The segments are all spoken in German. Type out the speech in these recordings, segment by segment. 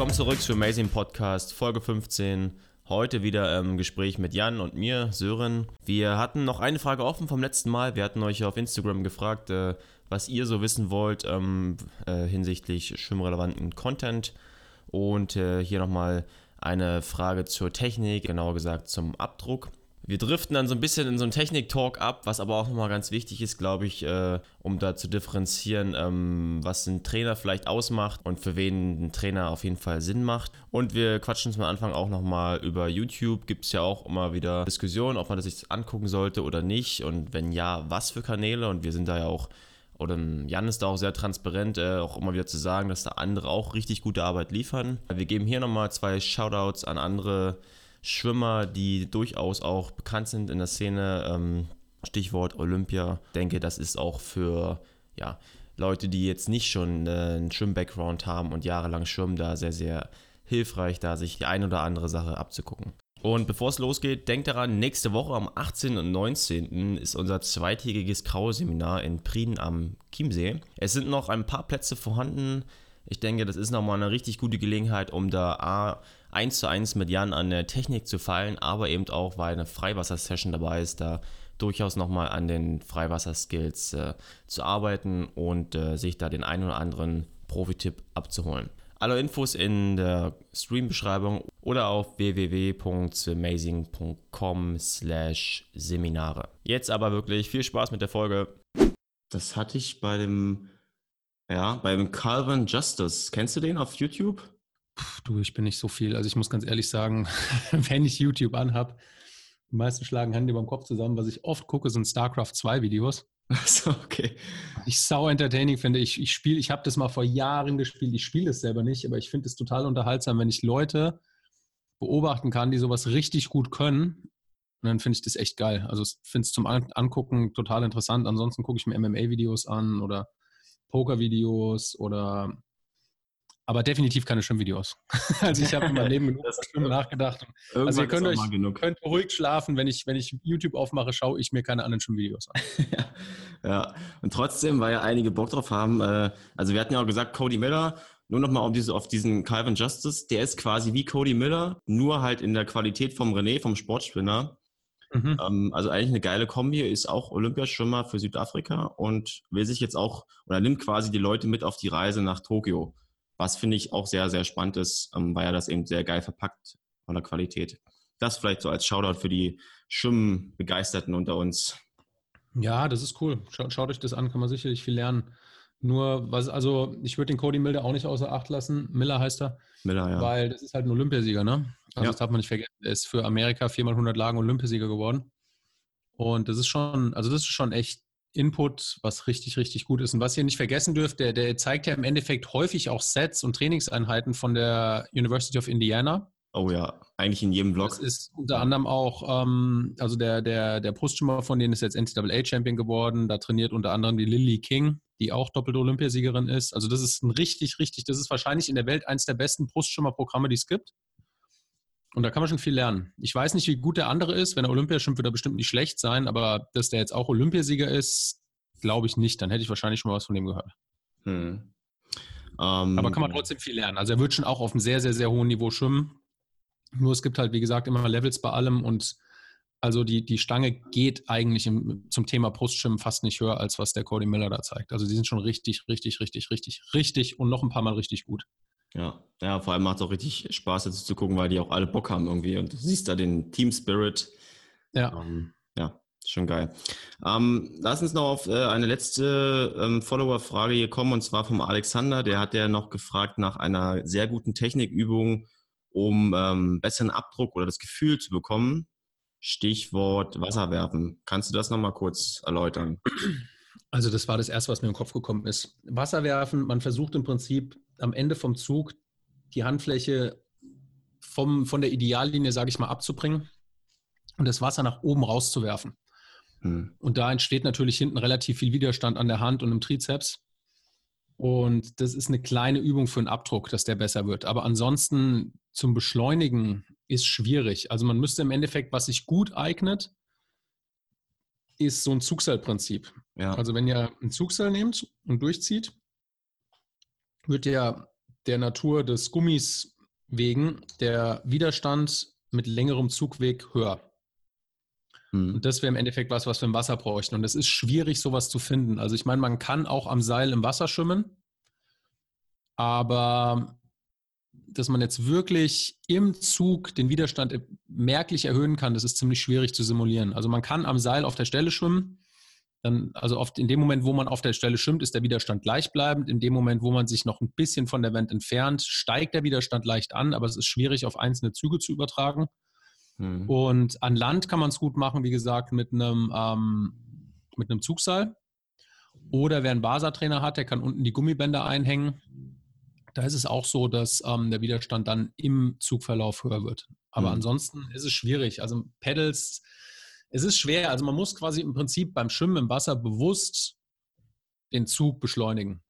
Willkommen zurück zu Amazing Podcast, Folge 15. Heute wieder im Gespräch mit Jan und mir, Sören. Wir hatten noch eine Frage offen vom letzten Mal. Wir hatten euch auf Instagram gefragt, äh, was ihr so wissen wollt ähm, äh, hinsichtlich schwimmrelevanten Content. Und äh, hier nochmal eine Frage zur Technik, genauer gesagt zum Abdruck. Wir driften dann so ein bisschen in so einen Technik-Talk ab, was aber auch nochmal ganz wichtig ist, glaube ich, äh, um da zu differenzieren, ähm, was ein Trainer vielleicht ausmacht und für wen ein Trainer auf jeden Fall Sinn macht. Und wir quatschen zum Anfang auch nochmal über YouTube. Gibt es ja auch immer wieder Diskussionen, ob man das sich angucken sollte oder nicht. Und wenn ja, was für Kanäle. Und wir sind da ja auch oder Jan ist da auch sehr transparent, äh, auch immer wieder zu sagen, dass da andere auch richtig gute Arbeit liefern. Wir geben hier nochmal zwei Shoutouts an andere Schwimmer, die durchaus auch bekannt sind in der Szene. Ähm, Stichwort Olympia. Ich denke, das ist auch für ja, Leute, die jetzt nicht schon äh, einen Schwimm-Background haben und jahrelang schwimmen, da sehr, sehr hilfreich, da sich die ein oder andere Sache abzugucken. Und bevor es losgeht, denkt daran, nächste Woche am 18. und 19. ist unser zweitägiges Krauseminar in Prien am Chiemsee. Es sind noch ein paar Plätze vorhanden. Ich denke, das ist nochmal eine richtig gute Gelegenheit, um da A, eins zu eins mit Jan an der Technik zu fallen, aber eben auch, weil eine Freiwasser-Session dabei ist, da durchaus nochmal an den Freiwasser-Skills äh, zu arbeiten und äh, sich da den einen oder anderen Profi-Tipp abzuholen. Alle Infos in der Stream-Beschreibung oder auf www.amazing.com slash Seminare. Jetzt aber wirklich viel Spaß mit der Folge. Das hatte ich bei dem, ja, beim Calvin Justice. Kennst du den auf YouTube? Puh, du, ich bin nicht so viel. Also ich muss ganz ehrlich sagen, wenn ich YouTube anhab, die meisten schlagen Hände über dem Kopf zusammen. Was ich oft gucke, sind StarCraft 2 Videos. Achso, okay. Ich sau entertaining finde. Ich, ich spiele, ich habe das mal vor Jahren gespielt. Ich spiele es selber nicht, aber ich finde es total unterhaltsam, wenn ich Leute beobachten kann, die sowas richtig gut können. Und dann finde ich das echt geil. Also ich finde es zum Angucken total interessant. Ansonsten gucke ich mir MMA-Videos an oder Poker-Videos oder aber definitiv keine Schwimmvideos. also ich habe in meinem Leben genug über Schwimmen nachgedacht. Irgendwann also ihr könnt euch könnt ruhig schlafen, wenn ich, wenn ich YouTube aufmache, schaue ich mir keine anderen Schwimmvideos an. ja. und trotzdem, weil ja einige Bock drauf haben, äh, also wir hatten ja auch gesagt, Cody Miller, nur nochmal um diese, auf diesen Calvin Justice, der ist quasi wie Cody Miller, nur halt in der Qualität vom René, vom Sportspinner. Mhm. Ähm, also eigentlich eine geile Kombi, ist auch Olympiaschwimmer für Südafrika und will sich jetzt auch, oder nimmt quasi die Leute mit auf die Reise nach Tokio was finde ich auch sehr, sehr spannend ist, ähm, weil er das eben sehr geil verpackt von der Qualität. Das vielleicht so als Shoutout für die Schwimmbegeisterten unter uns. Ja, das ist cool. Schaut, schaut euch das an, kann man sicherlich viel lernen. Nur, was, also ich würde den Cody Milder auch nicht außer Acht lassen. Miller heißt er. Miller, ja. Weil das ist halt ein Olympiasieger, ne? Also ja. das darf man nicht vergessen. Er ist für Amerika viermal 100 Lagen Olympiasieger geworden. Und das ist schon, also das ist schon echt Input, was richtig, richtig gut ist. Und was ihr nicht vergessen dürft, der, der zeigt ja im Endeffekt häufig auch Sets und Trainingseinheiten von der University of Indiana. Oh ja, eigentlich in jedem Vlog. Das ist unter anderem auch, ähm, also der, der, der Brustschwimmer von denen ist jetzt NCAA-Champion geworden. Da trainiert unter anderem die Lily King, die auch doppelte Olympiasiegerin ist. Also das ist ein richtig, richtig, das ist wahrscheinlich in der Welt eines der besten Brustschwimmerprogramme, die es gibt. Und da kann man schon viel lernen. Ich weiß nicht, wie gut der andere ist. Wenn er Olympia schwimmt, wird er bestimmt nicht schlecht sein. Aber dass der jetzt auch Olympiasieger ist, glaube ich nicht. Dann hätte ich wahrscheinlich schon mal was von dem gehört. Hm. Um, aber kann man trotzdem viel lernen. Also er wird schon auch auf einem sehr, sehr, sehr hohen Niveau schwimmen. Nur es gibt halt, wie gesagt, immer Levels bei allem und also die, die Stange geht eigentlich im, zum Thema Brustschwimmen fast nicht höher, als was der Cody Miller da zeigt. Also die sind schon richtig, richtig, richtig, richtig, richtig und noch ein paar Mal richtig gut. Ja, ja, vor allem macht es auch richtig Spaß, jetzt zu gucken, weil die auch alle Bock haben irgendwie und du siehst da den Team Spirit. Ja. Ähm, ja, schon geil. Ähm, lass uns noch auf äh, eine letzte ähm, Follower-Frage hier kommen und zwar vom Alexander. Der hat ja noch gefragt nach einer sehr guten Technikübung, um ähm, besseren Abdruck oder das Gefühl zu bekommen. Stichwort Wasser werfen. Kannst du das nochmal kurz erläutern? Also das war das Erste, was mir im Kopf gekommen ist. Wasser werfen, man versucht im Prinzip am Ende vom Zug die Handfläche vom, von der Ideallinie, sage ich mal, abzubringen und das Wasser nach oben rauszuwerfen. Hm. Und da entsteht natürlich hinten relativ viel Widerstand an der Hand und im Trizeps. Und das ist eine kleine Übung für einen Abdruck, dass der besser wird. Aber ansonsten zum Beschleunigen ist schwierig. Also man müsste im Endeffekt, was sich gut eignet, ist so ein Zugseilprinzip. Ja. Also wenn ihr ein Zugseil nehmt und durchzieht, wird der der Natur des Gummis wegen der Widerstand mit längerem Zugweg höher. Mhm. Und das wäre im Endeffekt was, was wir im Wasser bräuchten. Und es ist schwierig, sowas zu finden. Also ich meine, man kann auch am Seil im Wasser schwimmen, aber dass man jetzt wirklich im Zug den Widerstand merklich erhöhen kann, das ist ziemlich schwierig zu simulieren. Also man kann am Seil auf der Stelle schwimmen. Dann, also oft in dem Moment, wo man auf der Stelle schwimmt, ist der Widerstand gleichbleibend. In dem Moment, wo man sich noch ein bisschen von der Wand entfernt, steigt der Widerstand leicht an, aber es ist schwierig auf einzelne Züge zu übertragen. Mhm. Und an Land kann man es gut machen, wie gesagt, mit einem, ähm, mit einem Zugseil. Oder wer einen Basatrainer hat, der kann unten die Gummibänder einhängen. Da ist es auch so, dass ähm, der Widerstand dann im Zugverlauf höher wird. Aber mhm. ansonsten ist es schwierig. Also Pedals, es ist schwer. Also man muss quasi im Prinzip beim Schwimmen im Wasser bewusst den Zug beschleunigen.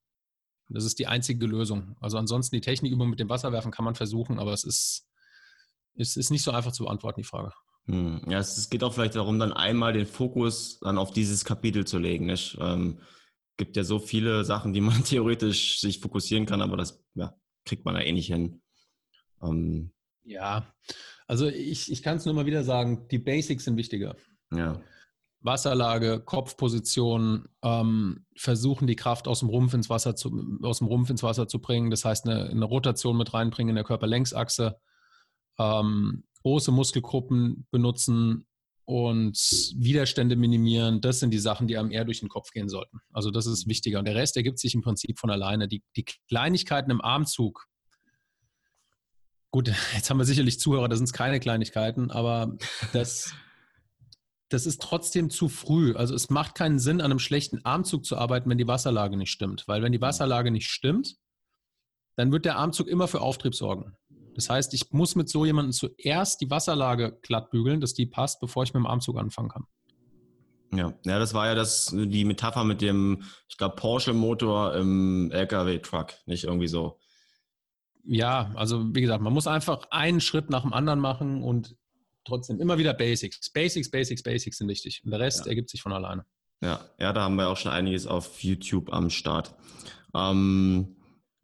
Das ist die einzige Lösung. Also ansonsten die Technikübung mit dem Wasserwerfen kann man versuchen, aber es ist, es ist nicht so einfach zu beantworten, die Frage. Hm. Ja, es, geht auch vielleicht darum, dann einmal den Fokus dann auf dieses Kapitel zu legen. Es ähm, gibt ja so viele Sachen, die man theoretisch sich fokussieren kann, aber das ja, kriegt man ja eh nicht hin. Ähm, ja, also ich, ich kann es nur mal wieder sagen, die Basics sind wichtiger. Ja. Wasserlage, Kopfposition, ähm, versuchen die Kraft aus dem Rumpf ins Wasser zu, aus dem Rumpf ins Wasser zu bringen. Das heißt, eine, eine Rotation mit reinbringen in der Körperlängsachse ähm, große Muskelgruppen benutzen und Widerstände minimieren. Das sind die Sachen, die einem eher durch den Kopf gehen sollten. Also das ist wichtiger. Und der Rest ergibt sich im Prinzip von alleine. Die, die Kleinigkeiten im Armzug, gut, jetzt haben wir sicherlich Zuhörer, das sind keine Kleinigkeiten, aber das, das ist trotzdem zu früh. Also es macht keinen Sinn, an einem schlechten Armzug zu arbeiten, wenn die Wasserlage nicht stimmt. Weil wenn die Wasserlage nicht stimmt, dann wird der Armzug immer für Auftrieb sorgen. Das heißt, ich muss mit so jemandem zuerst die Wasserlage glatt bügeln, dass die passt, bevor ich mit dem Armzug anfangen kann. Ja, ja, das war ja das, die Metapher mit dem, ich glaube, Porsche-Motor im LKW-Truck, nicht irgendwie so. Ja, also wie gesagt, man muss einfach einen Schritt nach dem anderen machen und trotzdem immer wieder Basics. Basics, Basics, Basics sind wichtig. Und der Rest ja. ergibt sich von alleine. Ja, ja, da haben wir auch schon einiges auf YouTube am Start. Ähm,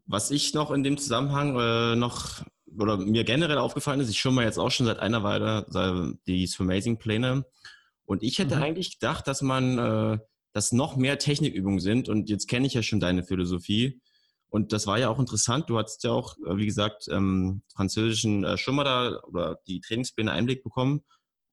was ich noch in dem Zusammenhang äh, noch oder mir generell aufgefallen ist, ich schon mal jetzt auch schon seit einer Weile die Amazing-Pläne. Und ich hätte mhm. eigentlich gedacht, dass man, äh, dass noch mehr Technikübungen sind. Und jetzt kenne ich ja schon deine Philosophie. Und das war ja auch interessant. Du hattest ja auch, äh, wie gesagt, ähm, französischen äh, Schummer da oder die Trainingspläne Einblick bekommen.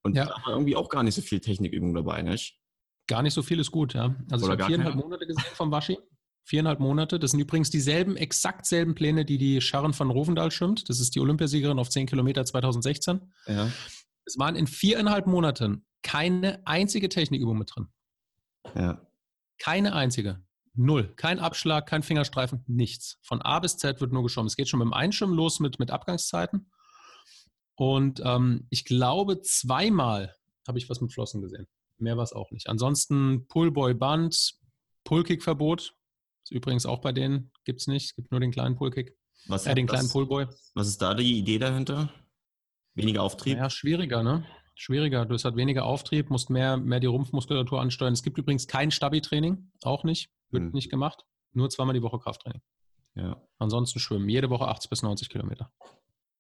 Und ja. da war irgendwie auch gar nicht so viel Technikübung dabei, nicht? Gar nicht so viel ist gut, ja. Also Oder ich habe viereinhalb keine? Monate gesehen vom Waschi. Viereinhalb Monate. Das sind übrigens dieselben, exakt selben Pläne, die die Sharon van Rovendal schwimmt. Das ist die Olympiasiegerin auf 10 Kilometer 2016. Ja. Es waren in viereinhalb Monaten keine einzige Technikübung mit drin. Ja. Keine einzige. Null. Kein Abschlag, kein Fingerstreifen, nichts. Von A bis Z wird nur geschwommen. Es geht schon mit dem Einschwimmen los mit, mit Abgangszeiten. Und ähm, ich glaube, zweimal habe ich was mit Flossen gesehen. Mehr war es auch nicht. Ansonsten Pullboy Band, Pullkick-Verbot, ist übrigens auch bei denen, gibt es nicht. Es gibt nur den kleinen Pullkick. Was äh, den kleinen Pullboy. Was ist da die Idee dahinter? Weniger Auftrieb? Ja, schwieriger, ne? Schwieriger. Du hast halt weniger Auftrieb, musst mehr, mehr die Rumpfmuskulatur ansteuern. Es gibt übrigens kein Stabi-Training, auch nicht. Wird hm. nicht gemacht. Nur zweimal die Woche Krafttraining. Ja. Ansonsten schwimmen. Jede Woche 80 bis 90 Kilometer.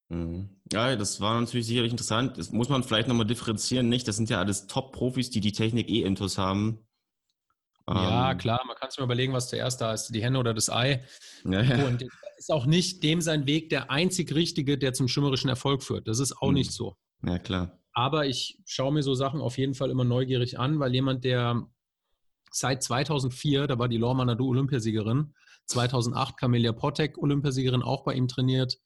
Mhm. Ja, das war natürlich sicherlich interessant. Das muss man vielleicht nochmal differenzieren, nicht? Das sind ja alles Top-Profis, die die Technik eh intus haben. Ja, ähm, klar, man kann sich mal überlegen, was zuerst da ist, die Henne oder das Ei. Ja, ja. Und ist auch nicht dem sein Weg der einzig richtige, der zum schimmerischen Erfolg führt. Das ist auch mhm. nicht so. Ja, klar. Aber ich schaue mir so Sachen auf jeden Fall immer neugierig an, weil jemand, der seit 2004, da war die Lorma Nadu Olympiasiegerin, 2008 Camelia Potek Olympiasiegerin auch bei ihm trainiert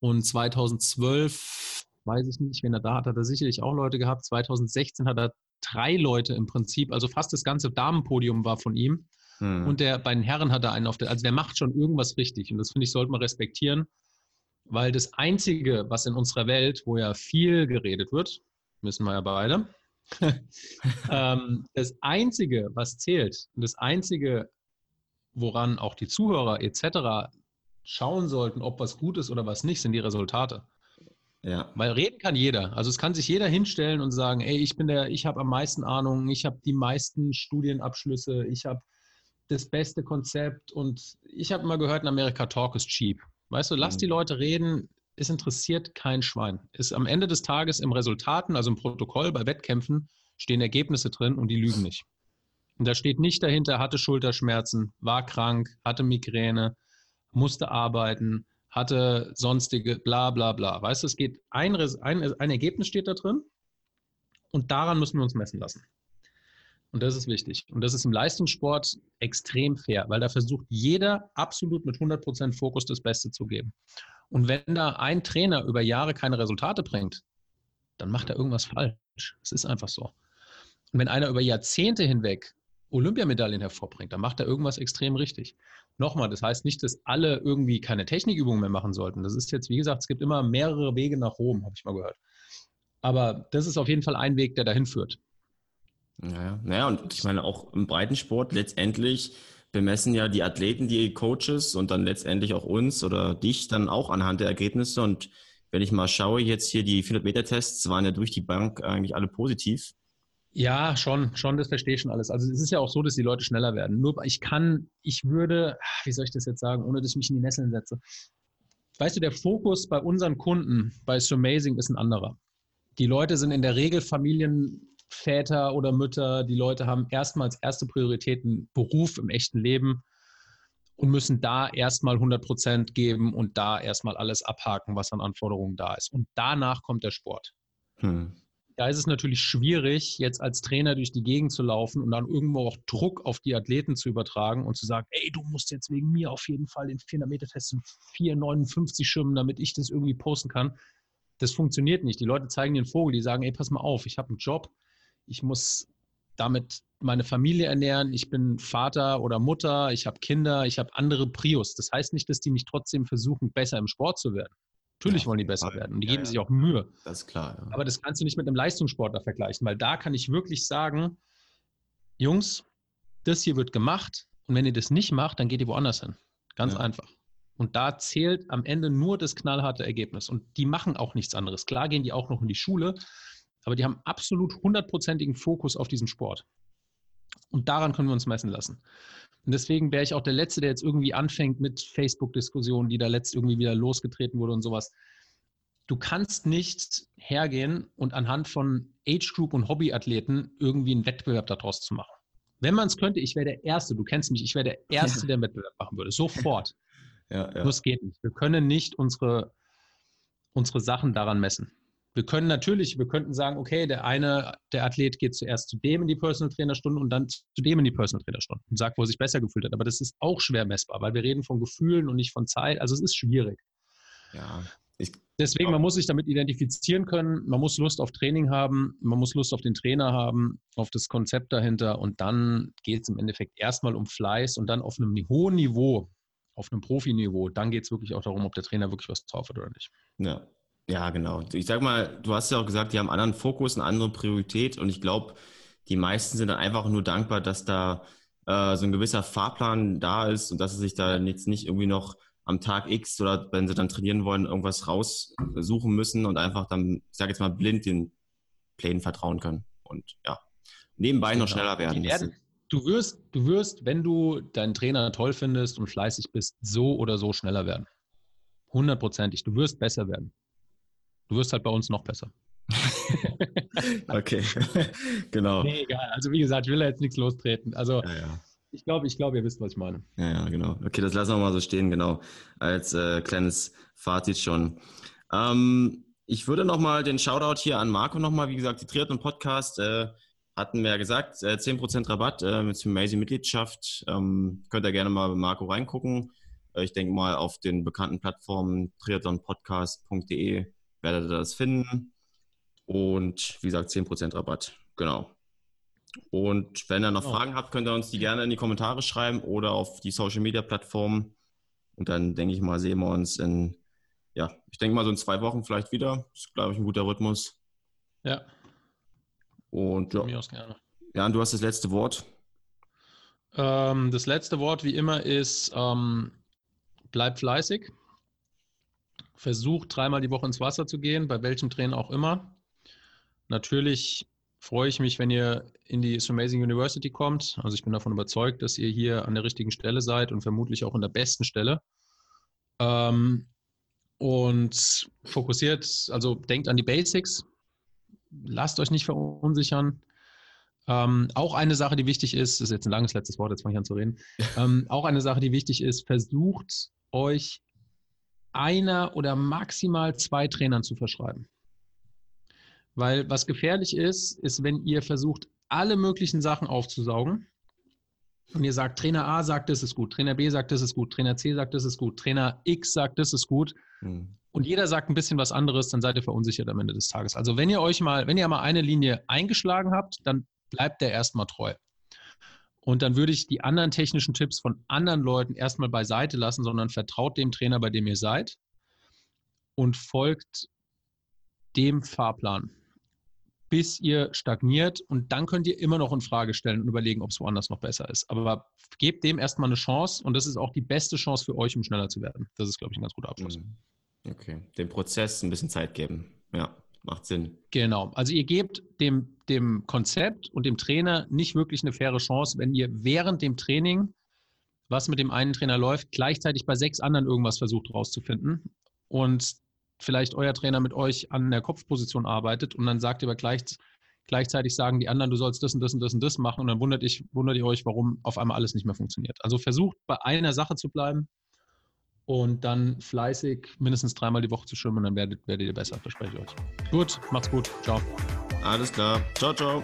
und 2012 weiß ich nicht, wenn er da hat, hat er sicherlich auch Leute gehabt. 2016 hat er drei Leute im Prinzip, also fast das ganze Damenpodium war von ihm. Hm. Und der bei den Herren hat er einen auf der, also der macht schon irgendwas richtig. Und das finde ich, sollte man respektieren, weil das Einzige, was in unserer Welt, wo ja viel geredet wird, müssen wir ja beide, ähm, das Einzige, was zählt, und das Einzige, woran auch die Zuhörer etc. schauen sollten, ob was gut ist oder was nicht, sind die Resultate. Ja. Weil reden kann jeder. Also es kann sich jeder hinstellen und sagen, ey, ich bin der, ich habe am meisten Ahnung, ich habe die meisten Studienabschlüsse, ich habe das beste Konzept und ich habe immer gehört, in Amerika Talk ist cheap. Weißt du, lass die mhm. Leute reden, es interessiert kein Schwein. Ist am Ende des Tages im Resultaten, also im Protokoll bei Wettkämpfen, stehen Ergebnisse drin und die lügen nicht. Und da steht nicht dahinter, hatte Schulterschmerzen, war krank, hatte Migräne, musste arbeiten, hatte sonstige bla bla bla. Weißt du, es geht, ein, ein, ein Ergebnis steht da drin und daran müssen wir uns messen lassen. Und das ist wichtig. Und das ist im Leistungssport extrem fair, weil da versucht jeder absolut mit 100% Fokus das Beste zu geben. Und wenn da ein Trainer über Jahre keine Resultate bringt, dann macht er irgendwas falsch. Es ist einfach so. Und wenn einer über Jahrzehnte hinweg Olympiamedaillen hervorbringt, dann macht er irgendwas extrem richtig. Nochmal, das heißt nicht, dass alle irgendwie keine Technikübungen mehr machen sollten. Das ist jetzt, wie gesagt, es gibt immer mehrere Wege nach Rom, habe ich mal gehört. Aber das ist auf jeden Fall ein Weg, der dahin führt. Naja, naja, und ich meine auch im Breitensport letztendlich bemessen ja die Athleten, die Coaches und dann letztendlich auch uns oder dich dann auch anhand der Ergebnisse. Und wenn ich mal schaue, jetzt hier die 400-Meter-Tests waren ja durch die Bank eigentlich alle positiv. Ja, schon, schon, das verstehe ich schon alles. Also es ist ja auch so, dass die Leute schneller werden. Nur ich kann, ich würde, wie soll ich das jetzt sagen, ohne dass ich mich in die Nesseln setze. Weißt du, der Fokus bei unseren Kunden bei So Amazing ist ein anderer. Die Leute sind in der Regel Familienväter oder Mütter. Die Leute haben erstmals erste Prioritäten Beruf im echten Leben und müssen da erstmal 100 Prozent geben und da erstmal alles abhaken, was an Anforderungen da ist. Und danach kommt der Sport. Hm da ist es natürlich schwierig, jetzt als Trainer durch die Gegend zu laufen und dann irgendwo auch Druck auf die Athleten zu übertragen und zu sagen, ey, du musst jetzt wegen mir auf jeden Fall den 400-Meter-Test in 4,59 schwimmen, damit ich das irgendwie posten kann. Das funktioniert nicht. Die Leute zeigen den Vogel, die sagen, ey, pass mal auf, ich habe einen Job, ich muss damit meine Familie ernähren, ich bin Vater oder Mutter, ich habe Kinder, ich habe andere Prios. Das heißt nicht, dass die nicht trotzdem versuchen, besser im Sport zu werden. Natürlich ja, wollen die besser Fall. werden und die ja, geben sich auch Mühe. Das ist klar. Ja. Aber das kannst du nicht mit einem Leistungssportler vergleichen, weil da kann ich wirklich sagen, Jungs, das hier wird gemacht und wenn ihr das nicht macht, dann geht ihr woanders hin. Ganz einfach. Und da zählt am Ende nur das knallharte Ergebnis. Und die machen auch nichts anderes. Klar gehen die auch noch in die Schule, aber die haben absolut hundertprozentigen Fokus auf diesen Sport. Und daran können wir uns messen lassen. Und deswegen wäre ich auch der Letzte, der jetzt irgendwie anfängt mit Facebook-Diskussionen, die da letzt irgendwie wieder losgetreten wurde und sowas. Du kannst nicht hergehen und anhand von Age Group und Hobbyathleten irgendwie einen Wettbewerb daraus zu machen. Wenn man es könnte, ich wäre der Erste, du kennst mich, ich wäre der Erste, der einen Wettbewerb machen würde. Sofort. Ja, ja. Nur es geht nicht. Wir können nicht unsere, unsere Sachen daran messen. Wir können natürlich, wir könnten sagen, okay, der eine, der Athlet geht zuerst zu dem in die Personal Trainer Stunden und dann zu dem in die Personal Trainer Stunden und sagt, wo er sich besser gefühlt hat. Aber das ist auch schwer messbar, weil wir reden von Gefühlen und nicht von Zeit. Also es ist schwierig. Ja. Deswegen, man muss sich damit identifizieren können, man muss Lust auf Training haben, man muss Lust auf den Trainer haben, auf das Konzept dahinter und dann geht es im Endeffekt erstmal um Fleiß und dann auf einem hohen Niveau, auf einem Profiniveau, dann geht es wirklich auch darum, ob der Trainer wirklich was drauf hat oder nicht. Ja, ja, genau. Ich sag mal, du hast ja auch gesagt, die haben einen anderen Fokus, eine andere Priorität und ich glaube, die meisten sind dann einfach nur dankbar, dass da äh, so ein gewisser Fahrplan da ist und dass sie sich da jetzt nicht irgendwie noch am Tag X oder wenn sie dann trainieren wollen, irgendwas raussuchen müssen und einfach dann, ich sage jetzt mal, blind den Plänen vertrauen können und ja, nebenbei genau. noch schneller werden. werden du, wirst, du wirst, wenn du deinen Trainer toll findest und fleißig bist, so oder so schneller werden. Hundertprozentig. Du wirst besser werden. Du wirst halt bei uns noch besser. okay, genau. Nee, egal. Also wie gesagt, ich will da jetzt nichts lostreten. Also ja, ja. ich glaube, ich glaube, ihr wisst, was ich meine. Ja, ja, genau. Okay, das lassen wir mal so stehen, genau. Als äh, kleines Fazit schon. Ähm, ich würde nochmal den Shoutout hier an Marco nochmal, wie gesagt, die Triathlon Podcast äh, hatten wir ja gesagt, äh, 10% Rabatt äh, mit Amazing Mitgliedschaft. Ähm, könnt ihr gerne mal bei Marco reingucken. Äh, ich denke mal auf den bekannten Plattformen triathlonpodcast.de werdet ihr das finden. Und wie gesagt, 10% Rabatt. Genau. Und wenn ihr noch oh. Fragen habt, könnt ihr uns die gerne in die Kommentare schreiben oder auf die Social Media Plattformen. Und dann denke ich mal, sehen wir uns in, ja, ich denke mal so in zwei Wochen vielleicht wieder. Das ist, glaube ich, ein guter Rhythmus. Ja. Und ja. Mir aus gerne. Ja, und du hast das letzte Wort. Ähm, das letzte Wort, wie immer, ist ähm, bleib fleißig. Versucht dreimal die Woche ins Wasser zu gehen, bei welchem Training auch immer. Natürlich freue ich mich, wenn ihr in die Amazing University kommt. Also ich bin davon überzeugt, dass ihr hier an der richtigen Stelle seid und vermutlich auch an der besten Stelle. Ähm, und fokussiert, also denkt an die Basics, lasst euch nicht verunsichern. Ähm, auch eine Sache, die wichtig ist, das ist jetzt ein langes letztes Wort, jetzt fange ich an zu reden. Ähm, auch eine Sache, die wichtig ist, versucht euch einer oder maximal zwei Trainern zu verschreiben. Weil was gefährlich ist, ist, wenn ihr versucht, alle möglichen Sachen aufzusaugen und ihr sagt, Trainer A sagt, das ist gut, Trainer B sagt, das ist gut, Trainer C sagt, das ist gut, Trainer X sagt, das ist gut mhm. und jeder sagt ein bisschen was anderes, dann seid ihr verunsichert am Ende des Tages. Also wenn ihr euch mal, wenn ihr mal eine Linie eingeschlagen habt, dann bleibt der erstmal treu. Und dann würde ich die anderen technischen Tipps von anderen Leuten erstmal beiseite lassen, sondern vertraut dem Trainer, bei dem ihr seid und folgt dem Fahrplan bis ihr stagniert und dann könnt ihr immer noch in Frage stellen und überlegen, ob es woanders noch besser ist. Aber gebt dem erstmal eine Chance und das ist auch die beste Chance für euch, um schneller zu werden. Das ist, glaube ich, ein ganz guter Abschluss. Mhm. Okay, dem Prozess ein bisschen Zeit geben. Ja, macht Sinn. Genau. Also ihr gebt dem, dem Konzept und dem Trainer nicht wirklich eine faire Chance, wenn ihr während dem Training, was mit dem einen Trainer läuft, gleichzeitig bei sechs anderen irgendwas versucht rauszufinden. Und vielleicht euer Trainer mit euch an der Kopfposition arbeitet und dann sagt ihr aber gleich, gleichzeitig sagen die anderen, du sollst das und das und das und das machen und dann wundert, ich, wundert ihr euch, warum auf einmal alles nicht mehr funktioniert. Also versucht bei einer Sache zu bleiben und dann fleißig mindestens dreimal die Woche zu schwimmen und dann werdet, werdet ihr besser, verspreche ich euch. Gut, macht's gut. Ciao. Alles klar. Ciao, ciao.